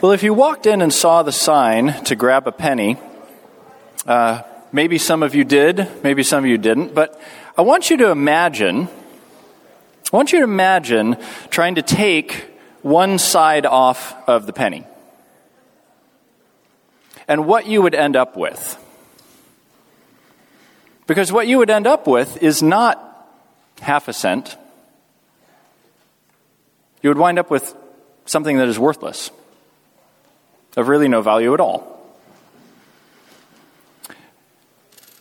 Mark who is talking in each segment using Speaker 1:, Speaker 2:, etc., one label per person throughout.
Speaker 1: Well, if you walked in and saw the sign to grab a penny, uh, maybe some of you did, maybe some of you didn't, but I want you to imagine, I want you to imagine trying to take one side off of the penny and what you would end up with. Because what you would end up with is not half a cent. You would wind up with something that is worthless, of really no value at all.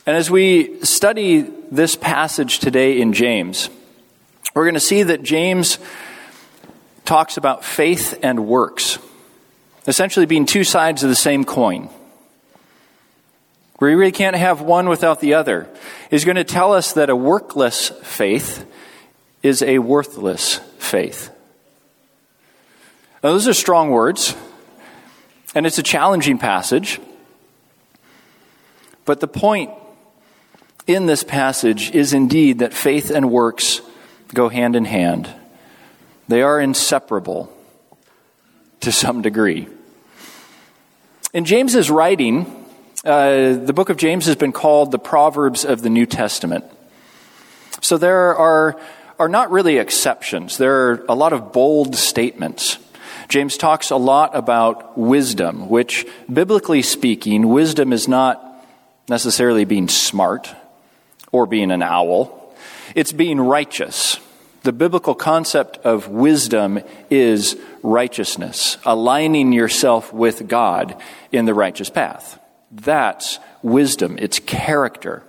Speaker 1: And as we study this passage today in James, we're going to see that James talks about faith and works, essentially being two sides of the same coin. We really can't have one without the other. He's going to tell us that a workless faith is a worthless faith. Now, those are strong words, and it's a challenging passage. But the point in this passage is indeed that faith and works go hand in hand, they are inseparable to some degree. In James's writing, uh, the book of James has been called the Proverbs of the New Testament. So there are, are not really exceptions. There are a lot of bold statements James talks a lot about wisdom, which, biblically speaking, wisdom is not necessarily being smart or being an owl, it's being righteous. The biblical concept of wisdom is righteousness, aligning yourself with God in the righteous path. That's wisdom, it's character.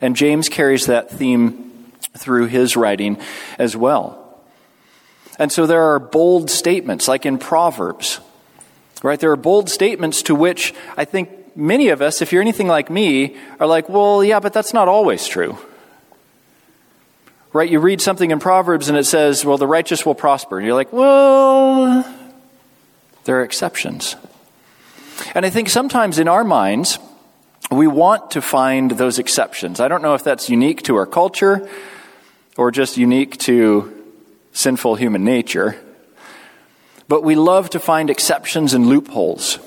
Speaker 1: And James carries that theme through his writing as well. And so there are bold statements, like in Proverbs, right? There are bold statements to which I think many of us, if you're anything like me, are like, well, yeah, but that's not always true. Right? You read something in Proverbs and it says, well, the righteous will prosper. And you're like, well, there are exceptions. And I think sometimes in our minds, we want to find those exceptions. I don't know if that's unique to our culture or just unique to sinful human nature. But we love to find exceptions and loopholes.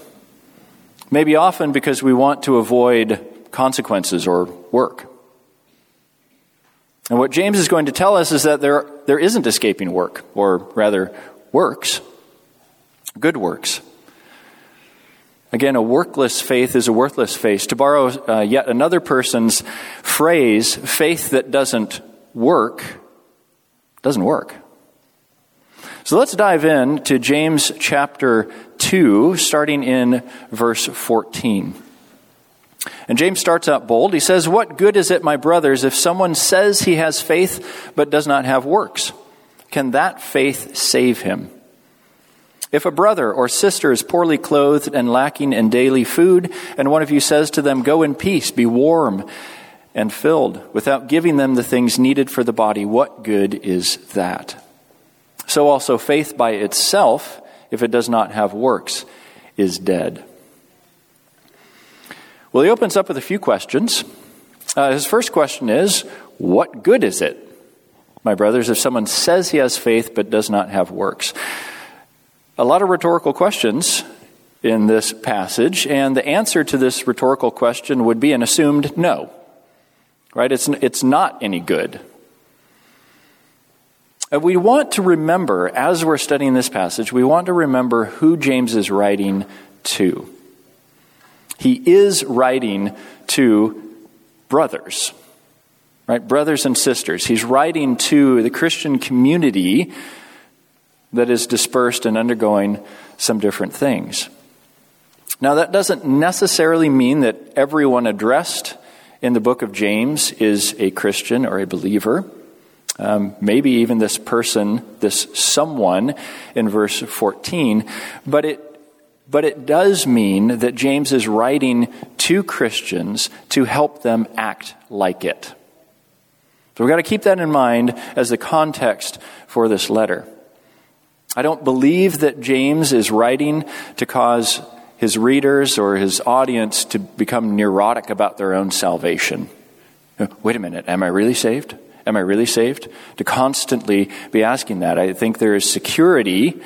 Speaker 1: Maybe often because we want to avoid consequences or work. And what James is going to tell us is that there, there isn't escaping work, or rather, works. Good works. Again, a workless faith is a worthless faith. To borrow uh, yet another person's phrase, faith that doesn't work doesn't work. So let's dive in to James chapter 2, starting in verse 14. And James starts out bold. He says, What good is it, my brothers, if someone says he has faith but does not have works? Can that faith save him? If a brother or sister is poorly clothed and lacking in daily food, and one of you says to them, Go in peace, be warm and filled, without giving them the things needed for the body, what good is that? So also faith by itself, if it does not have works, is dead. Well, he opens up with a few questions. Uh, his first question is What good is it, my brothers, if someone says he has faith but does not have works? A lot of rhetorical questions in this passage, and the answer to this rhetorical question would be an assumed no. Right? It's, it's not any good. Uh, we want to remember, as we're studying this passage, we want to remember who James is writing to. He is writing to brothers, right? Brothers and sisters. He's writing to the Christian community that is dispersed and undergoing some different things. Now, that doesn't necessarily mean that everyone addressed in the book of James is a Christian or a believer. Um, maybe even this person, this someone in verse 14. But it, but it does mean that James is writing to Christians to help them act like it. So we've got to keep that in mind as the context for this letter. I don't believe that James is writing to cause his readers or his audience to become neurotic about their own salvation. Wait a minute, am I really saved? Am I really saved? To constantly be asking that. I think there is security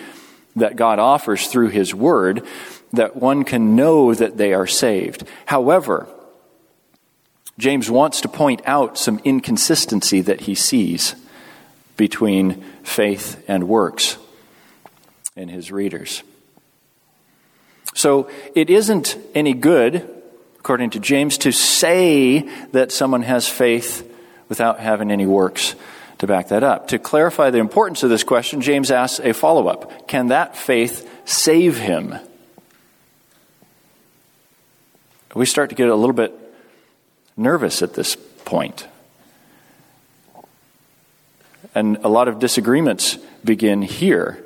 Speaker 1: that God offers through His Word that one can know that they are saved. However, James wants to point out some inconsistency that he sees between faith and works in his readers. So it isn't any good, according to James, to say that someone has faith without having any works to back that up. To clarify the importance of this question, James asks a follow up Can that faith save him? We start to get a little bit nervous at this point. And a lot of disagreements begin here,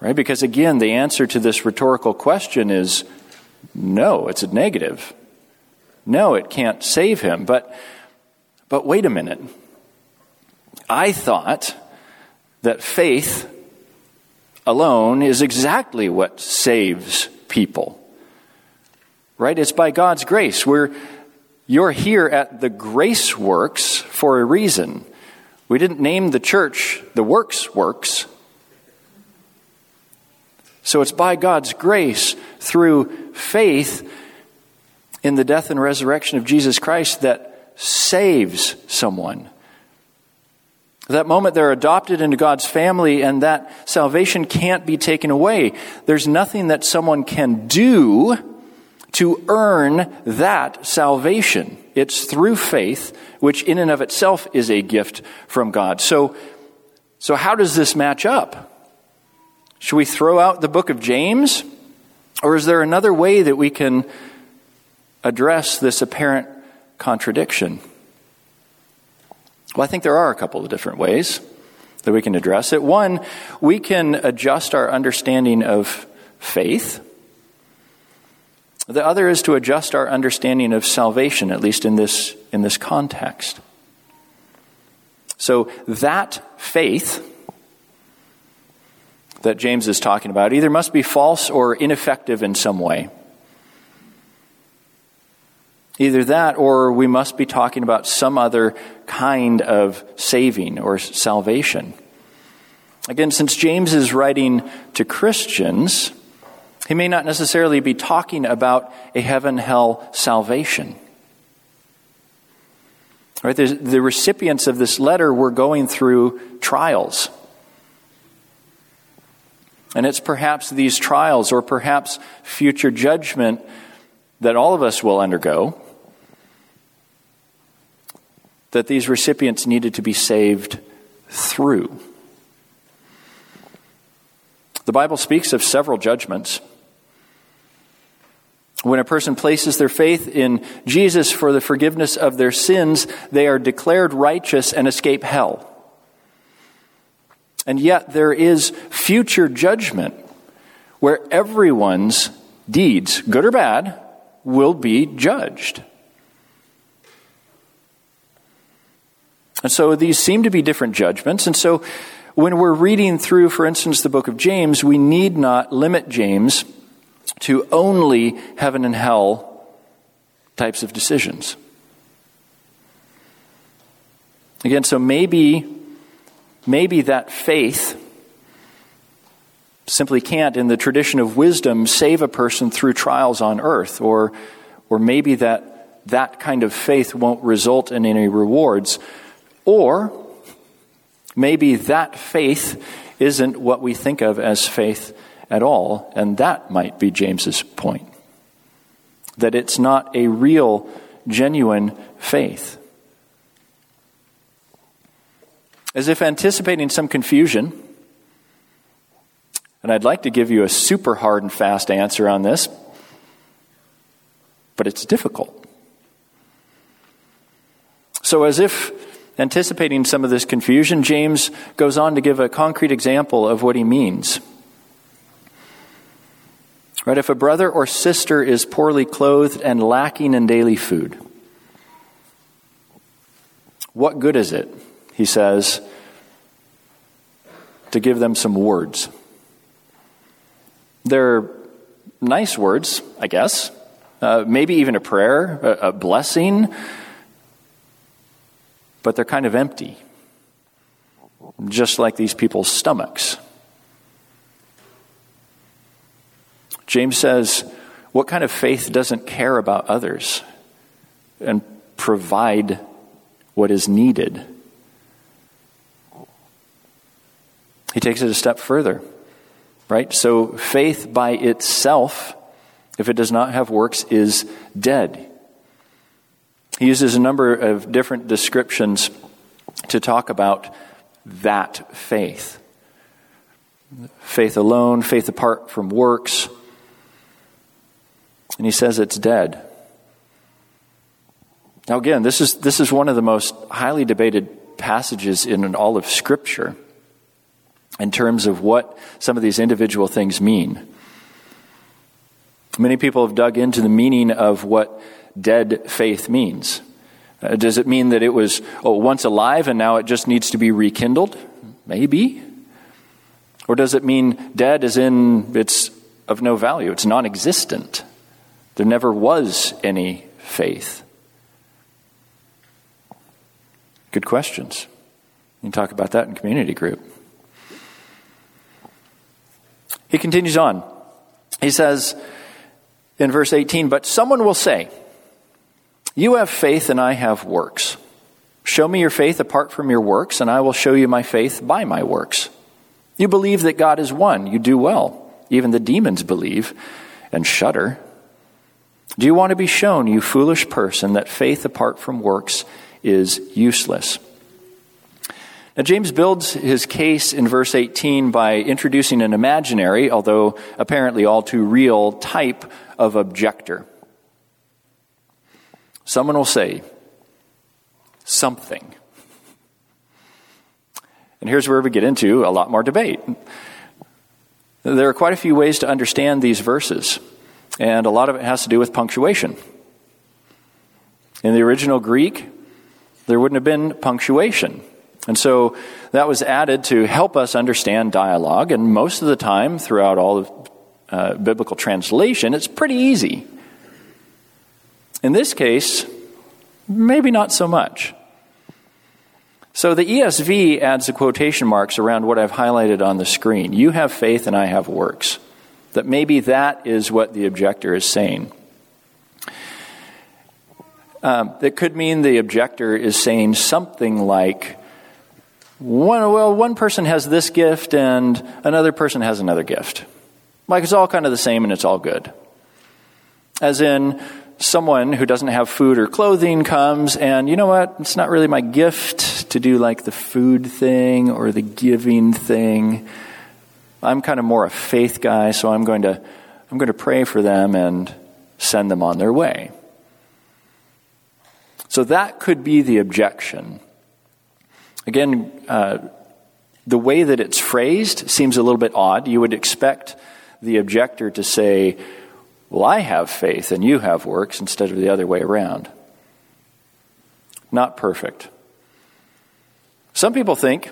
Speaker 1: right? Because again, the answer to this rhetorical question is no, it's a negative. No, it can't save him. But, but wait a minute. I thought that faith alone is exactly what saves people. Right? It's by God's grace. We're, you're here at the Grace Works for a reason. We didn't name the church the Works Works. So it's by God's grace through faith in the death and resurrection of Jesus Christ that saves someone. That moment they're adopted into God's family and that salvation can't be taken away. There's nothing that someone can do to earn that salvation. It's through faith, which in and of itself is a gift from God. So, so how does this match up? Should we throw out the book of James? Or is there another way that we can address this apparent contradiction? Well, I think there are a couple of different ways that we can address it. One, we can adjust our understanding of faith the other is to adjust our understanding of salvation, at least in this, in this context. So that faith that James is talking about either must be false or ineffective in some way. Either that or we must be talking about some other kind of saving or salvation. Again, since James is writing to Christians, he may not necessarily be talking about a heaven hell salvation. Right? The recipients of this letter were going through trials. And it's perhaps these trials or perhaps future judgment that all of us will undergo that these recipients needed to be saved through. The Bible speaks of several judgments. When a person places their faith in Jesus for the forgiveness of their sins, they are declared righteous and escape hell. And yet there is future judgment where everyone's deeds, good or bad, will be judged. And so these seem to be different judgments. And so when we're reading through, for instance, the book of James, we need not limit James to only heaven and hell types of decisions. Again, so maybe maybe that faith simply can't in the tradition of wisdom save a person through trials on earth or or maybe that that kind of faith won't result in any rewards or maybe that faith isn't what we think of as faith at all. And that might be James's point. That it's not a real, genuine faith. As if anticipating some confusion, and I'd like to give you a super hard and fast answer on this, but it's difficult. So, as if anticipating some of this confusion, James goes on to give a concrete example of what he means. Right? If a brother or sister is poorly clothed and lacking in daily food, what good is it, he says, to give them some words? They're nice words, I guess. Uh, maybe even a prayer, a, a blessing, but they're kind of empty, just like these people's stomachs. James says, What kind of faith doesn't care about others and provide what is needed? He takes it a step further, right? So faith by itself, if it does not have works, is dead. He uses a number of different descriptions to talk about that faith faith alone, faith apart from works. And he says it's dead. Now, again, this is, this is one of the most highly debated passages in all of Scripture in terms of what some of these individual things mean. Many people have dug into the meaning of what dead faith means. Uh, does it mean that it was oh, once alive and now it just needs to be rekindled? Maybe. Or does it mean dead as in it's of no value? It's non existent. There never was any faith. Good questions. You can talk about that in community group. He continues on. He says in verse 18, But someone will say, You have faith and I have works. Show me your faith apart from your works, and I will show you my faith by my works. You believe that God is one. You do well. Even the demons believe and shudder. Do you want to be shown, you foolish person, that faith apart from works is useless? Now, James builds his case in verse 18 by introducing an imaginary, although apparently all too real, type of objector. Someone will say, something. And here's where we get into a lot more debate. There are quite a few ways to understand these verses, and a lot of it has to do with punctuation. In the original Greek, there wouldn't have been punctuation. And so that was added to help us understand dialogue, and most of the time throughout all of uh, biblical translation, it's pretty easy. In this case, maybe not so much. So the ESV adds the quotation marks around what I've highlighted on the screen. You have faith and I have works. That maybe that is what the objector is saying. Um, it could mean the objector is saying something like, one, well, one person has this gift and another person has another gift. Like it's all kind of the same and it's all good. As in, someone who doesn't have food or clothing comes and, you know what, it's not really my gift to do like the food thing or the giving thing. I'm kind of more a faith guy, so I'm going to, I'm going to pray for them and send them on their way. So that could be the objection. Again, uh, the way that it's phrased seems a little bit odd. You would expect the objector to say, well, I have faith and you have works instead of the other way around. Not perfect. Some people think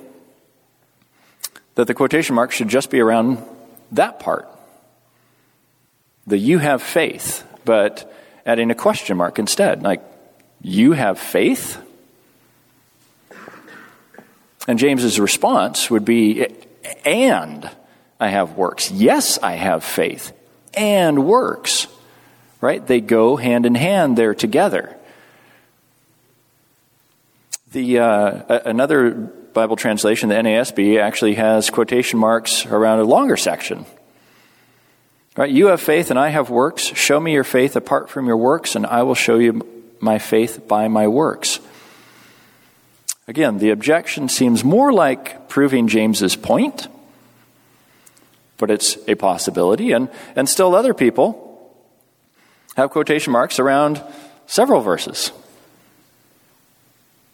Speaker 1: that the quotation mark should just be around that part. The you have faith, but adding a question mark instead. Like, you have faith? And James's response would be, and I have works. Yes, I have faith and works. Right? They go hand in hand, they're together. The, uh, another Bible translation, the NASB, actually has quotation marks around a longer section. Right? You have faith and I have works. Show me your faith apart from your works, and I will show you my faith by my works. Again, the objection seems more like proving James's point but it's a possibility. And, and still, other people have quotation marks around several verses,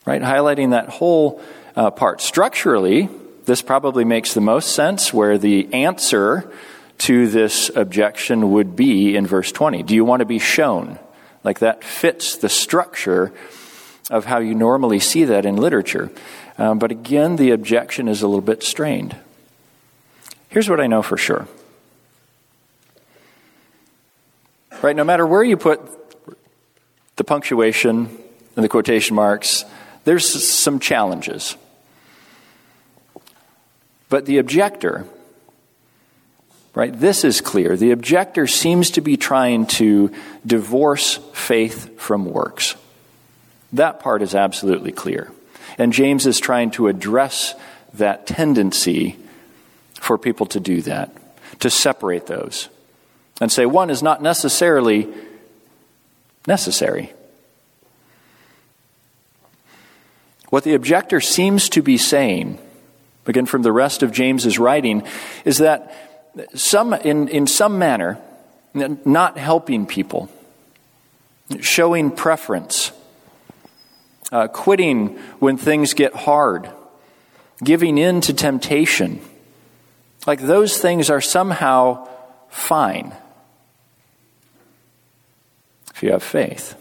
Speaker 1: right? Highlighting that whole uh, part. Structurally, this probably makes the most sense where the answer to this objection would be in verse 20. Do you want to be shown? Like that fits the structure of how you normally see that in literature. Um, but again, the objection is a little bit strained. Here's what I know for sure. Right, no matter where you put the punctuation and the quotation marks, there's some challenges. But the objector Right? This is clear. The objector seems to be trying to divorce faith from works. That part is absolutely clear. And James is trying to address that tendency for people to do that, to separate those, and say one is not necessarily necessary. What the objector seems to be saying, again from the rest of James's writing, is that some, in, in some manner, not helping people, showing preference, uh, quitting when things get hard, giving in to temptation, like those things are somehow fine if you have faith.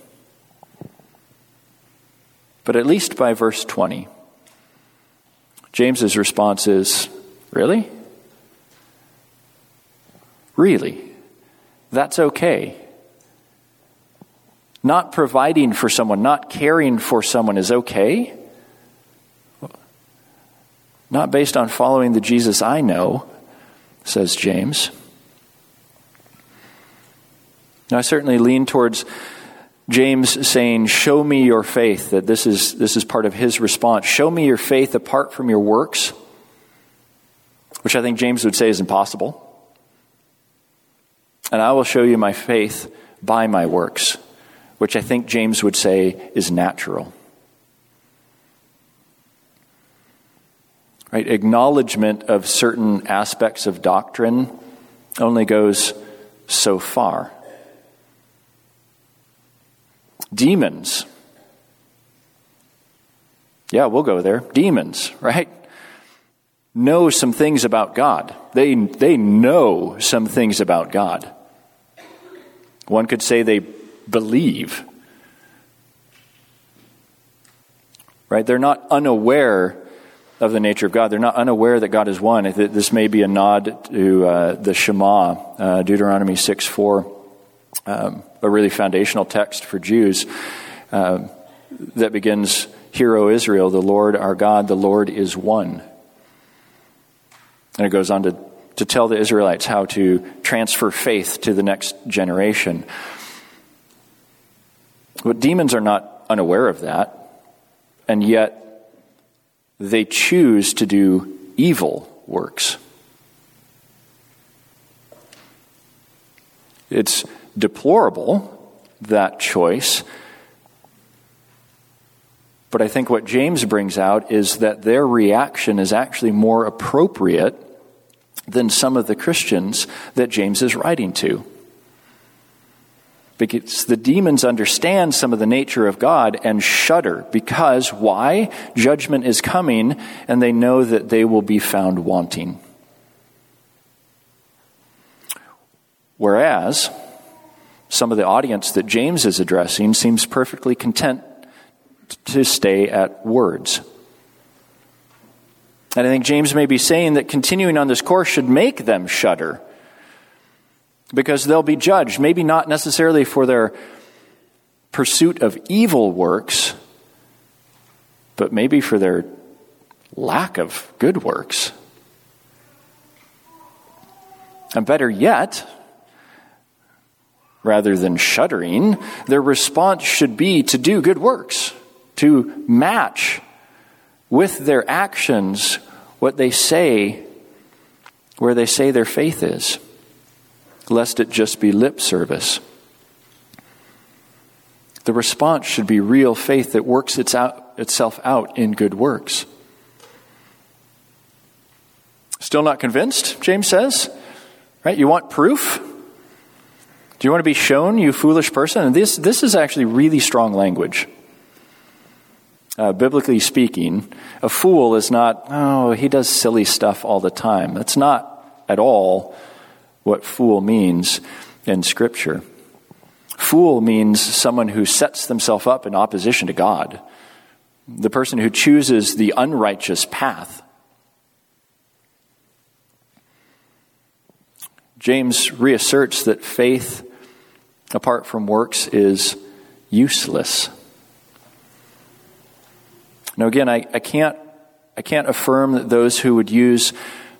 Speaker 1: But at least by verse 20, James's response is, Really? Really? That's okay. Not providing for someone, not caring for someone is okay. Not based on following the Jesus I know, says James. Now, I certainly lean towards James saying, Show me your faith, that this is, this is part of his response. Show me your faith apart from your works, which I think James would say is impossible. And I will show you my faith by my works, which I think James would say is natural. Right? Acknowledgement of certain aspects of doctrine only goes so far. Demons. Yeah, we'll go there. Demons, right? Know some things about God. They, they know some things about God. One could say they believe. Right? They're not unaware of the nature of God. They're not unaware that God is one. This may be a nod to uh, the Shema, uh, Deuteronomy 6 4 um, a really foundational text for Jews uh, that begins, Hear, O Israel, the Lord our God, the Lord is one. And it goes on to, to tell the Israelites how to transfer faith to the next generation. But demons are not unaware of that, and yet they choose to do evil works. It's deplorable, that choice. But I think what James brings out is that their reaction is actually more appropriate than some of the Christians that James is writing to. Because the demons understand some of the nature of God and shudder. Because why? Judgment is coming, and they know that they will be found wanting. Whereas, some of the audience that James is addressing seems perfectly content to stay at words. And I think James may be saying that continuing on this course should make them shudder because they'll be judged, maybe not necessarily for their pursuit of evil works, but maybe for their lack of good works. And better yet, rather than shuddering, their response should be to do good works, to match with their actions what they say, where they say their faith is, lest it just be lip service. The response should be real faith that works its out, itself out in good works. Still not convinced, James says? Right? You want proof? Do you want to be shown, you foolish person? And this, this is actually really strong language. Uh, biblically speaking, a fool is not, oh, he does silly stuff all the time. That's not at all what fool means in Scripture. Fool means someone who sets themselves up in opposition to God, the person who chooses the unrighteous path. James reasserts that faith apart from works is useless. Now, again, I, I, can't, I can't affirm that those who would use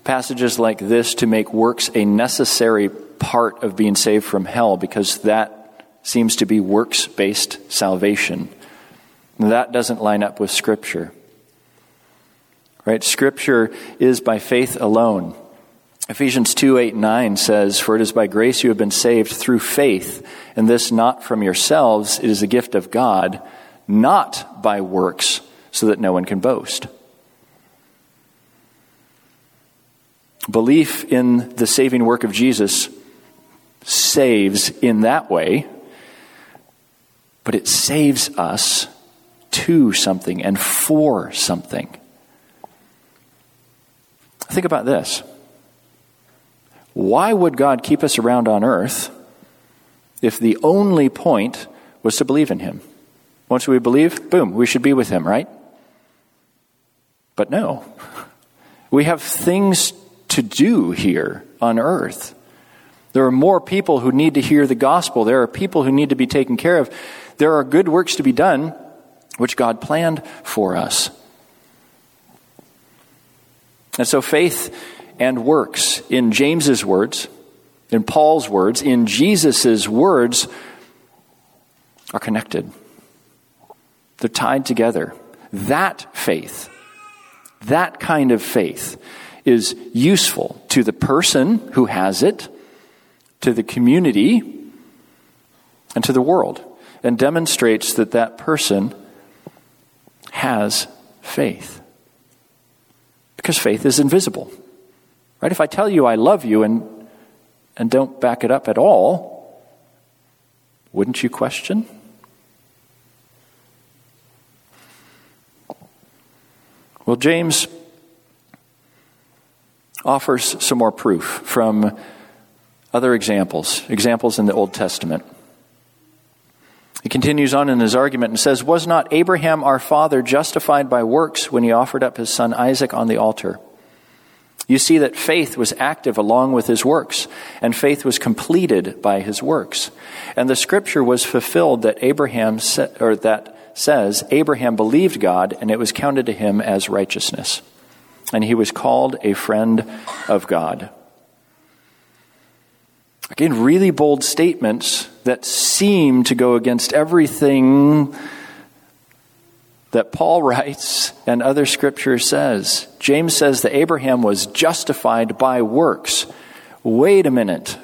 Speaker 1: passages like this to make works a necessary part of being saved from hell because that seems to be works based salvation. That doesn't line up with Scripture. Right? Scripture is by faith alone. Ephesians 2 8 9 says, For it is by grace you have been saved through faith, and this not from yourselves, it is a gift of God, not by works, so that no one can boast. Belief in the saving work of Jesus saves in that way, but it saves us to something and for something. Think about this. Why would God keep us around on earth if the only point was to believe in Him? Once we believe, boom, we should be with Him, right? But no. We have things to do here on earth. There are more people who need to hear the gospel. There are people who need to be taken care of. There are good works to be done, which God planned for us. And so faith and works, in James's words, in Paul's words, in Jesus' words, are connected. They're tied together. That faith, that kind of faith, is useful to the person who has it, to the community, and to the world, and demonstrates that that person has faith. Because faith is invisible. Right? If I tell you I love you and, and don't back it up at all, wouldn't you question? Well, James offers some more proof from other examples, examples in the Old Testament. He continues on in his argument and says, Was not Abraham our father justified by works when he offered up his son Isaac on the altar? You see that faith was active along with his works, and faith was completed by his works. And the scripture was fulfilled that Abraham sa- or that says Abraham believed God and it was counted to him as righteousness. And he was called a friend of God. Again, really bold statements that seem to go against everything that Paul writes and other scripture says. James says that Abraham was justified by works. Wait a minute.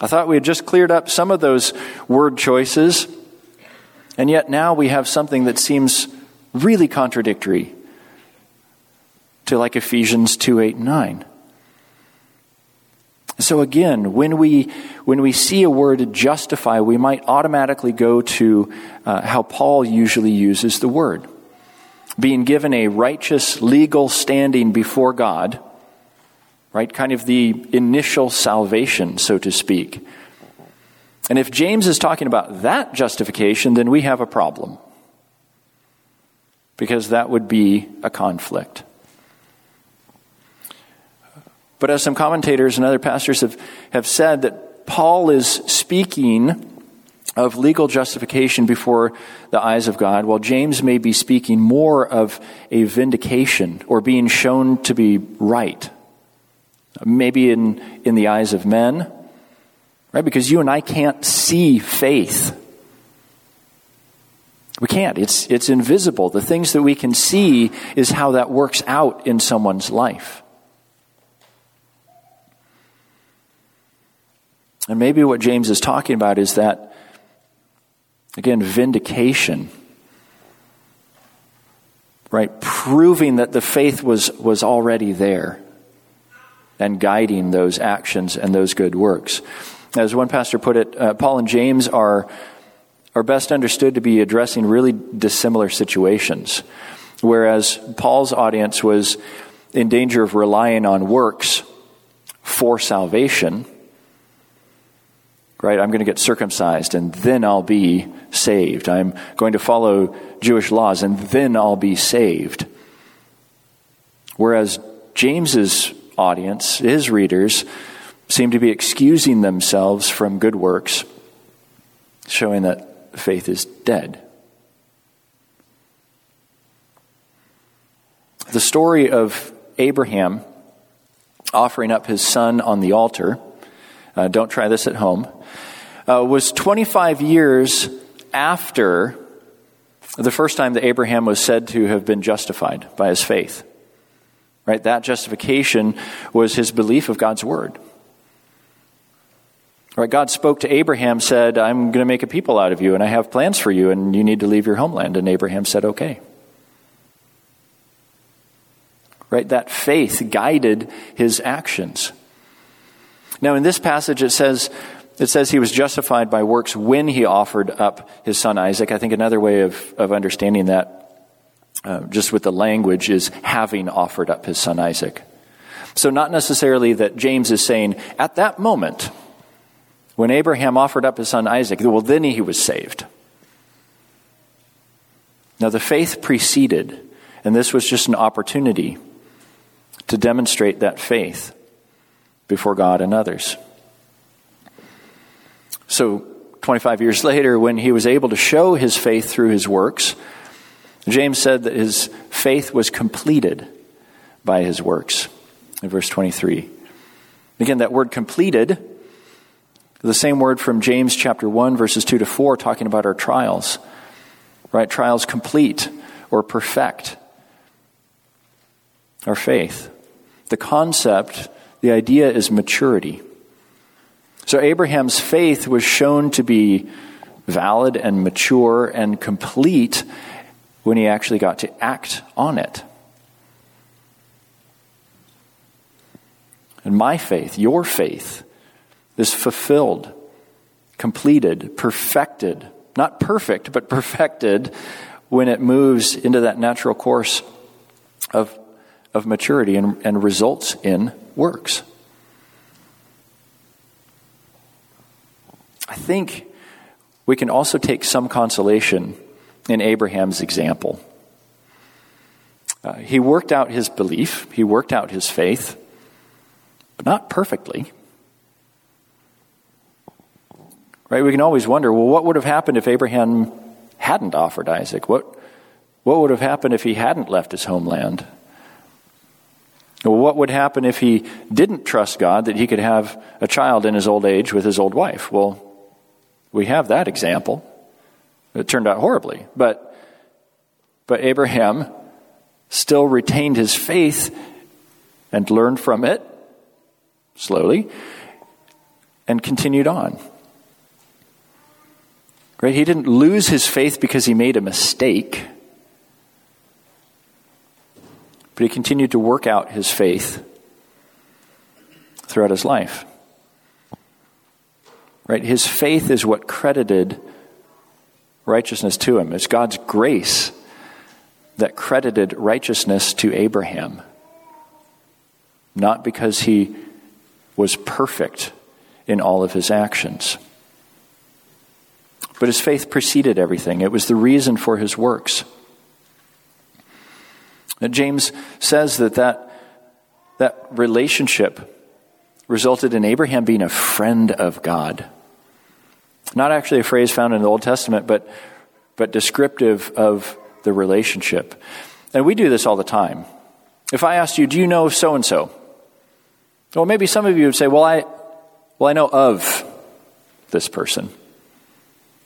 Speaker 1: I thought we had just cleared up some of those word choices, and yet now we have something that seems really contradictory to like Ephesians 2 8 and 9. So again, when we, when we see a word justify, we might automatically go to uh, how Paul usually uses the word. Being given a righteous legal standing before God, right? Kind of the initial salvation, so to speak. And if James is talking about that justification, then we have a problem. Because that would be a conflict. But as some commentators and other pastors have, have said, that Paul is speaking of legal justification before the eyes of God, while James may be speaking more of a vindication or being shown to be right. Maybe in, in the eyes of men, right? Because you and I can't see faith. We can't. It's, it's invisible. The things that we can see is how that works out in someone's life. And maybe what James is talking about is that, again, vindication. Right? Proving that the faith was, was already there and guiding those actions and those good works. As one pastor put it, uh, Paul and James are, are best understood to be addressing really dissimilar situations. Whereas Paul's audience was in danger of relying on works for salvation, right? I'm going to get circumcised and then I'll be saved. I'm going to follow Jewish laws and then I'll be saved. Whereas James's audience, his readers, seem to be excusing themselves from good works, showing that faith is dead. The story of Abraham offering up his son on the altar, uh, don't try this at home, uh, was 25 years after the first time that Abraham was said to have been justified by his faith. Right? That justification was his belief of God's word. Right? God spoke to Abraham, said, I'm going to make a people out of you, and I have plans for you, and you need to leave your homeland. And Abraham said, Okay. Right? That faith guided his actions. Now, in this passage, it says, it says he was justified by works when he offered up his son Isaac. I think another way of, of understanding that, uh, just with the language, is having offered up his son Isaac. So, not necessarily that James is saying, at that moment, when Abraham offered up his son Isaac, well, then he was saved. Now, the faith preceded, and this was just an opportunity to demonstrate that faith before God and others. So, 25 years later, when he was able to show his faith through his works, James said that his faith was completed by his works in verse 23. Again, that word completed, the same word from James chapter 1, verses 2 to 4, talking about our trials. Right? Trials complete or perfect our faith. The concept, the idea is maturity. So Abraham's faith was shown to be valid and mature and complete when he actually got to act on it. And my faith, your faith, is fulfilled, completed, perfected. Not perfect, but perfected when it moves into that natural course of of maturity and, and results in works. I think we can also take some consolation in Abraham's example. Uh, he worked out his belief, he worked out his faith, but not perfectly. Right? We can always wonder well, what would have happened if Abraham hadn't offered Isaac? What, what would have happened if he hadn't left his homeland? Well, what would happen if he didn't trust God that he could have a child in his old age with his old wife? Well, we have that example. It turned out horribly, but but Abraham still retained his faith and learned from it slowly and continued on. Right? He didn't lose his faith because he made a mistake. But he continued to work out his faith throughout his life. Right? His faith is what credited righteousness to him. It's God's grace that credited righteousness to Abraham. Not because he was perfect in all of his actions. But his faith preceded everything, it was the reason for his works. James says that, that that relationship resulted in Abraham being a friend of God. Not actually a phrase found in the Old Testament, but, but descriptive of the relationship. And we do this all the time. If I asked you, do you know so and so? Well, maybe some of you would say, well, I, well, I know of this person.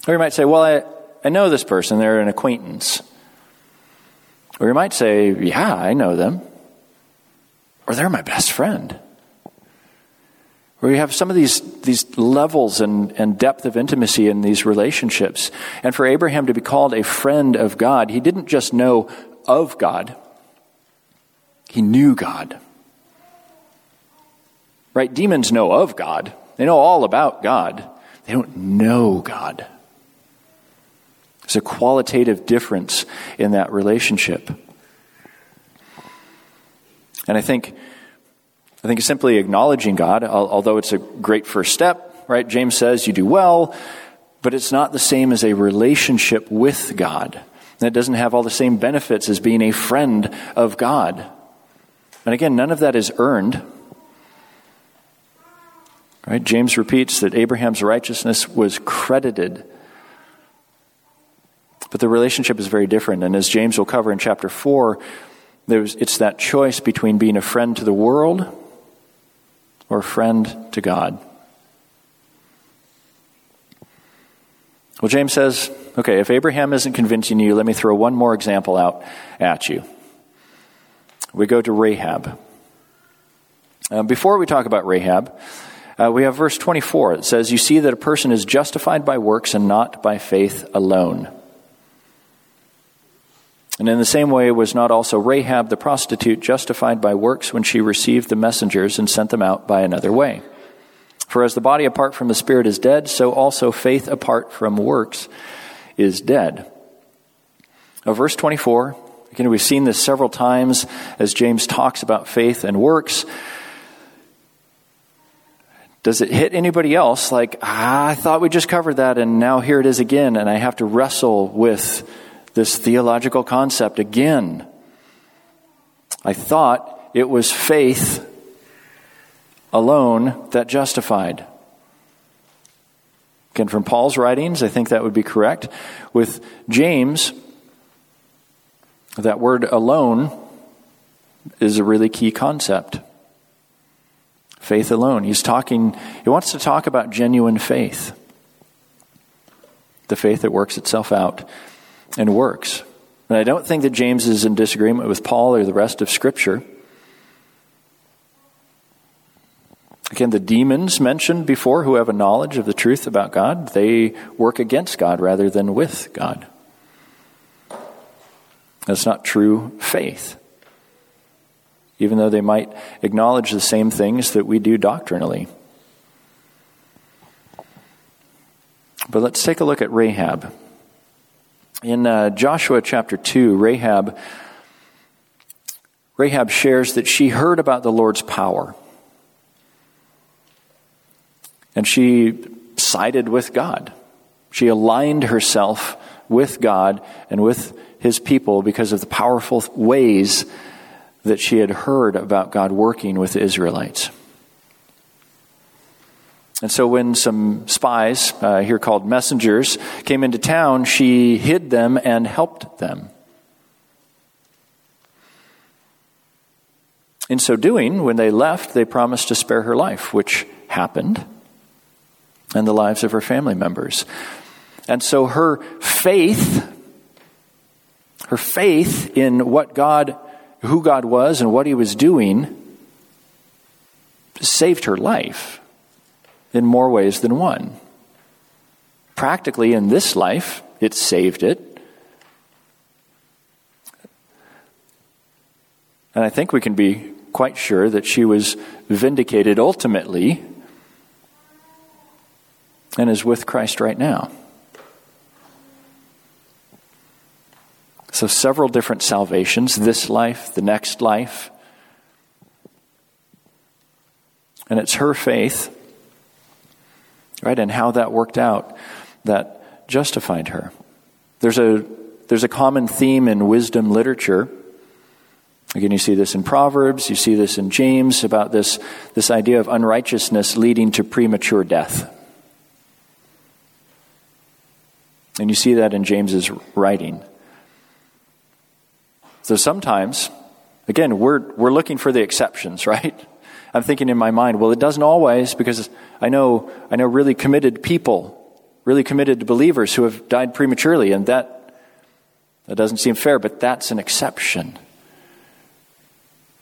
Speaker 1: Or you might say, well, I, I know this person, they're an acquaintance. Or you might say, Yeah, I know them. Or they're my best friend. Or you have some of these, these levels and, and depth of intimacy in these relationships. And for Abraham to be called a friend of God, he didn't just know of God, he knew God. Right? Demons know of God, they know all about God, they don't know God. There's a qualitative difference in that relationship. And I think, I think simply acknowledging God, although it's a great first step, right? James says you do well, but it's not the same as a relationship with God. And it doesn't have all the same benefits as being a friend of God. And again, none of that is earned. Right? James repeats that Abraham's righteousness was credited but the relationship is very different. And as James will cover in chapter 4, There's, it's that choice between being a friend to the world or friend to God. Well, James says, okay, if Abraham isn't convincing you, let me throw one more example out at you. We go to Rahab. Uh, before we talk about Rahab, uh, we have verse 24. It says, You see that a person is justified by works and not by faith alone. And in the same way, was not also Rahab the prostitute justified by works when she received the messengers and sent them out by another way? For as the body apart from the spirit is dead, so also faith apart from works is dead. Now, verse 24, again, we've seen this several times as James talks about faith and works. Does it hit anybody else like, ah, I thought we just covered that and now here it is again, and I have to wrestle with this theological concept again? I thought it was faith alone that justified. Again, from Paul's writings, I think that would be correct. With James, that word alone is a really key concept. Faith alone. He's talking, he wants to talk about genuine faith. The faith that works itself out and works. And I don't think that James is in disagreement with Paul or the rest of Scripture. Again, the demons mentioned before who have a knowledge of the truth about God, they work against God rather than with God. That's not true faith even though they might acknowledge the same things that we do doctrinally. But let's take a look at Rahab. In uh, Joshua chapter 2, Rahab, Rahab shares that she heard about the Lord's power. And she sided with God. She aligned herself with God and with his people because of the powerful ways that she had heard about God working with the Israelites. And so when some spies, uh, here called messengers, came into town, she hid them and helped them. In so doing, when they left, they promised to spare her life, which happened, and the lives of her family members. And so her faith, her faith in what God who God was and what he was doing saved her life in more ways than one. Practically, in this life, it saved it. And I think we can be quite sure that she was vindicated ultimately and is with Christ right now. So, several different salvations this life, the next life. And it's her faith, right, and how that worked out that justified her. There's a, there's a common theme in wisdom literature. Again, you see this in Proverbs, you see this in James about this, this idea of unrighteousness leading to premature death. And you see that in James's writing. So sometimes, again, we're, we're looking for the exceptions, right? I'm thinking in my mind, well, it doesn't always because I know, I know really committed people, really committed believers who have died prematurely, and that, that doesn't seem fair, but that's an exception.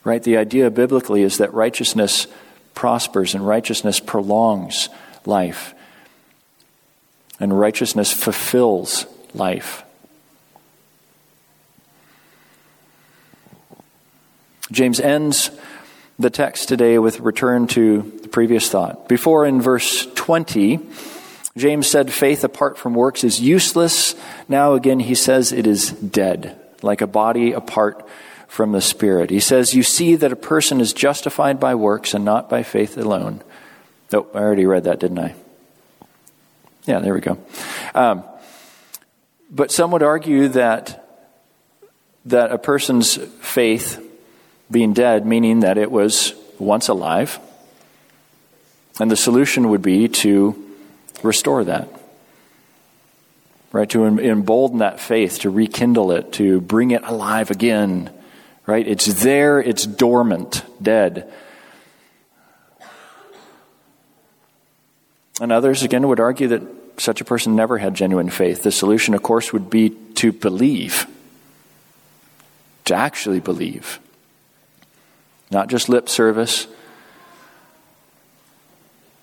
Speaker 1: Right? The idea biblically is that righteousness prospers and righteousness prolongs life, and righteousness fulfills life. James ends the text today with return to the previous thought. Before in verse 20, James said faith apart from works is useless. Now again, he says it is dead, like a body apart from the Spirit. He says, You see that a person is justified by works and not by faith alone. Oh, I already read that, didn't I? Yeah, there we go. Um, but some would argue that that a person's faith being dead, meaning that it was once alive. And the solution would be to restore that. Right? To embolden that faith, to rekindle it, to bring it alive again. right? It's there, it's dormant, dead. And others, again, would argue that such a person never had genuine faith. The solution, of course, would be to believe, to actually believe. Not just lip service,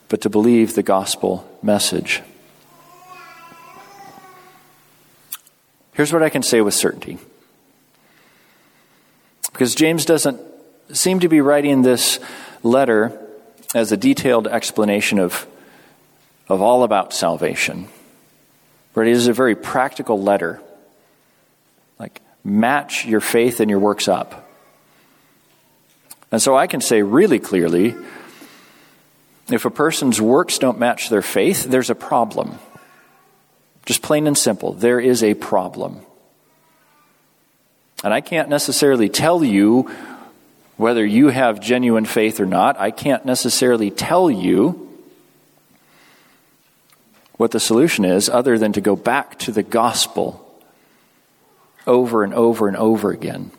Speaker 1: but to believe the gospel message. Here's what I can say with certainty. Because James doesn't seem to be writing this letter as a detailed explanation of of all about salvation. But it is a very practical letter. Like, match your faith and your works up. And so I can say really clearly if a person's works don't match their faith, there's a problem. Just plain and simple, there is a problem. And I can't necessarily tell you whether you have genuine faith or not. I can't necessarily tell you what the solution is other than to go back to the gospel over and over and over again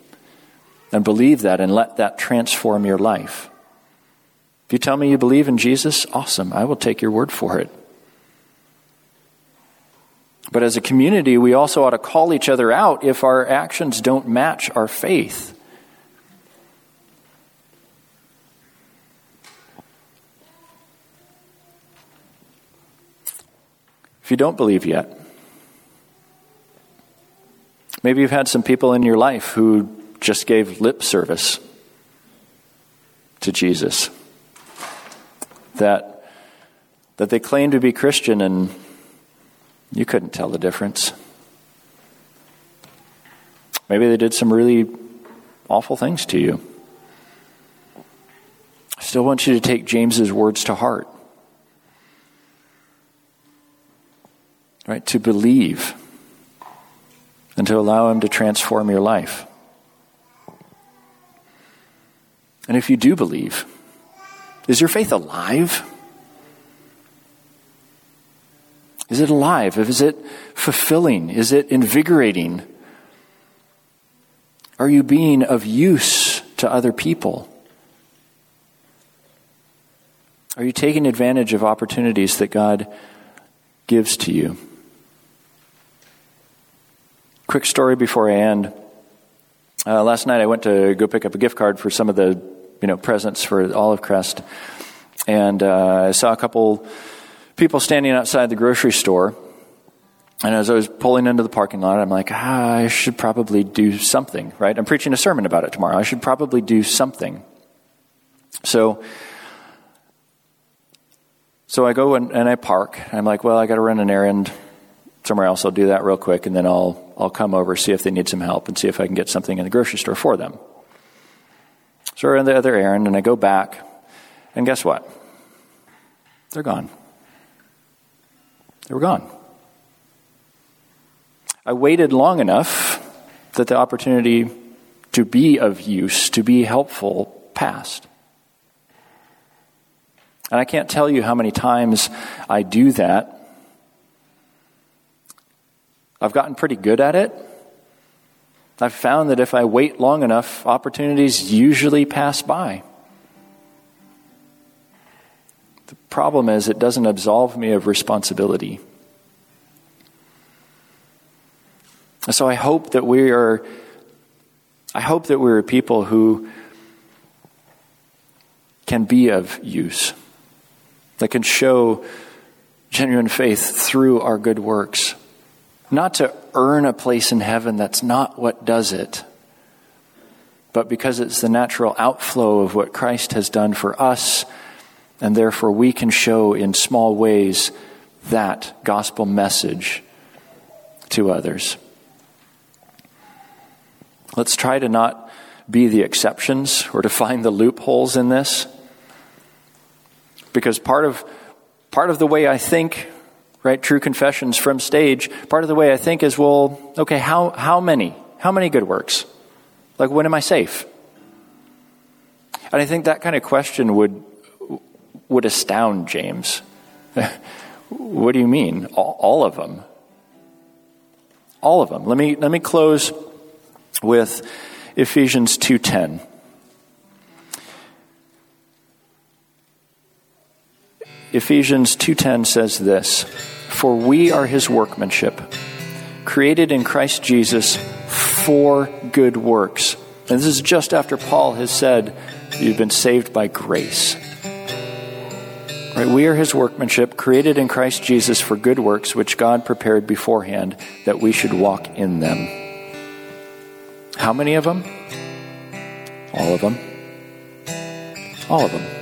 Speaker 1: and believe that and let that transform your life. If you tell me you believe in Jesus, awesome. I will take your word for it. But as a community, we also ought to call each other out if our actions don't match our faith. If you don't believe yet, maybe you've had some people in your life who just gave lip service to Jesus. That, that they claim to be Christian and you couldn't tell the difference. Maybe they did some really awful things to you. I still want you to take James's words to heart. right? To believe and to allow Him to transform your life. And if you do believe, is your faith alive? Is it alive? Is it fulfilling? Is it invigorating? Are you being of use to other people? Are you taking advantage of opportunities that God gives to you? Quick story before I end. Uh, last night I went to go pick up a gift card for some of the you know presents for Olive Crest, and uh, I saw a couple people standing outside the grocery store. And as I was pulling into the parking lot, I'm like, ah, I should probably do something, right? I'm preaching a sermon about it tomorrow. I should probably do something. So, so I go and, and I park. I'm like, well, I got to run an errand somewhere else. I'll do that real quick, and then I'll I'll come over see if they need some help and see if I can get something in the grocery store for them. So I run the other errand, and I go back, and guess what? They're gone. They were gone. I waited long enough that the opportunity to be of use, to be helpful, passed. And I can't tell you how many times I do that I've gotten pretty good at it. I've found that if I wait long enough, opportunities usually pass by. The problem is, it doesn't absolve me of responsibility. So I hope that we are, I hope that we're people who can be of use, that can show genuine faith through our good works not to earn a place in heaven, that's not what does it, but because it's the natural outflow of what Christ has done for us, and therefore we can show in small ways that gospel message to others. Let's try to not be the exceptions or to find the loopholes in this. Because part of, part of the way I think right? True confessions from stage. Part of the way I think is, well, okay, how, how many? How many good works? Like, when am I safe? And I think that kind of question would, would astound James. what do you mean? All, all, of them. All of them. Let me, let me close with Ephesians 2:10. Ephesians 2:10 says this, "For we are his workmanship, created in Christ Jesus for good works." And this is just after Paul has said, "You've been saved by grace." Right? We are his workmanship, created in Christ Jesus for good works, which God prepared beforehand that we should walk in them. How many of them? All of them. All of them.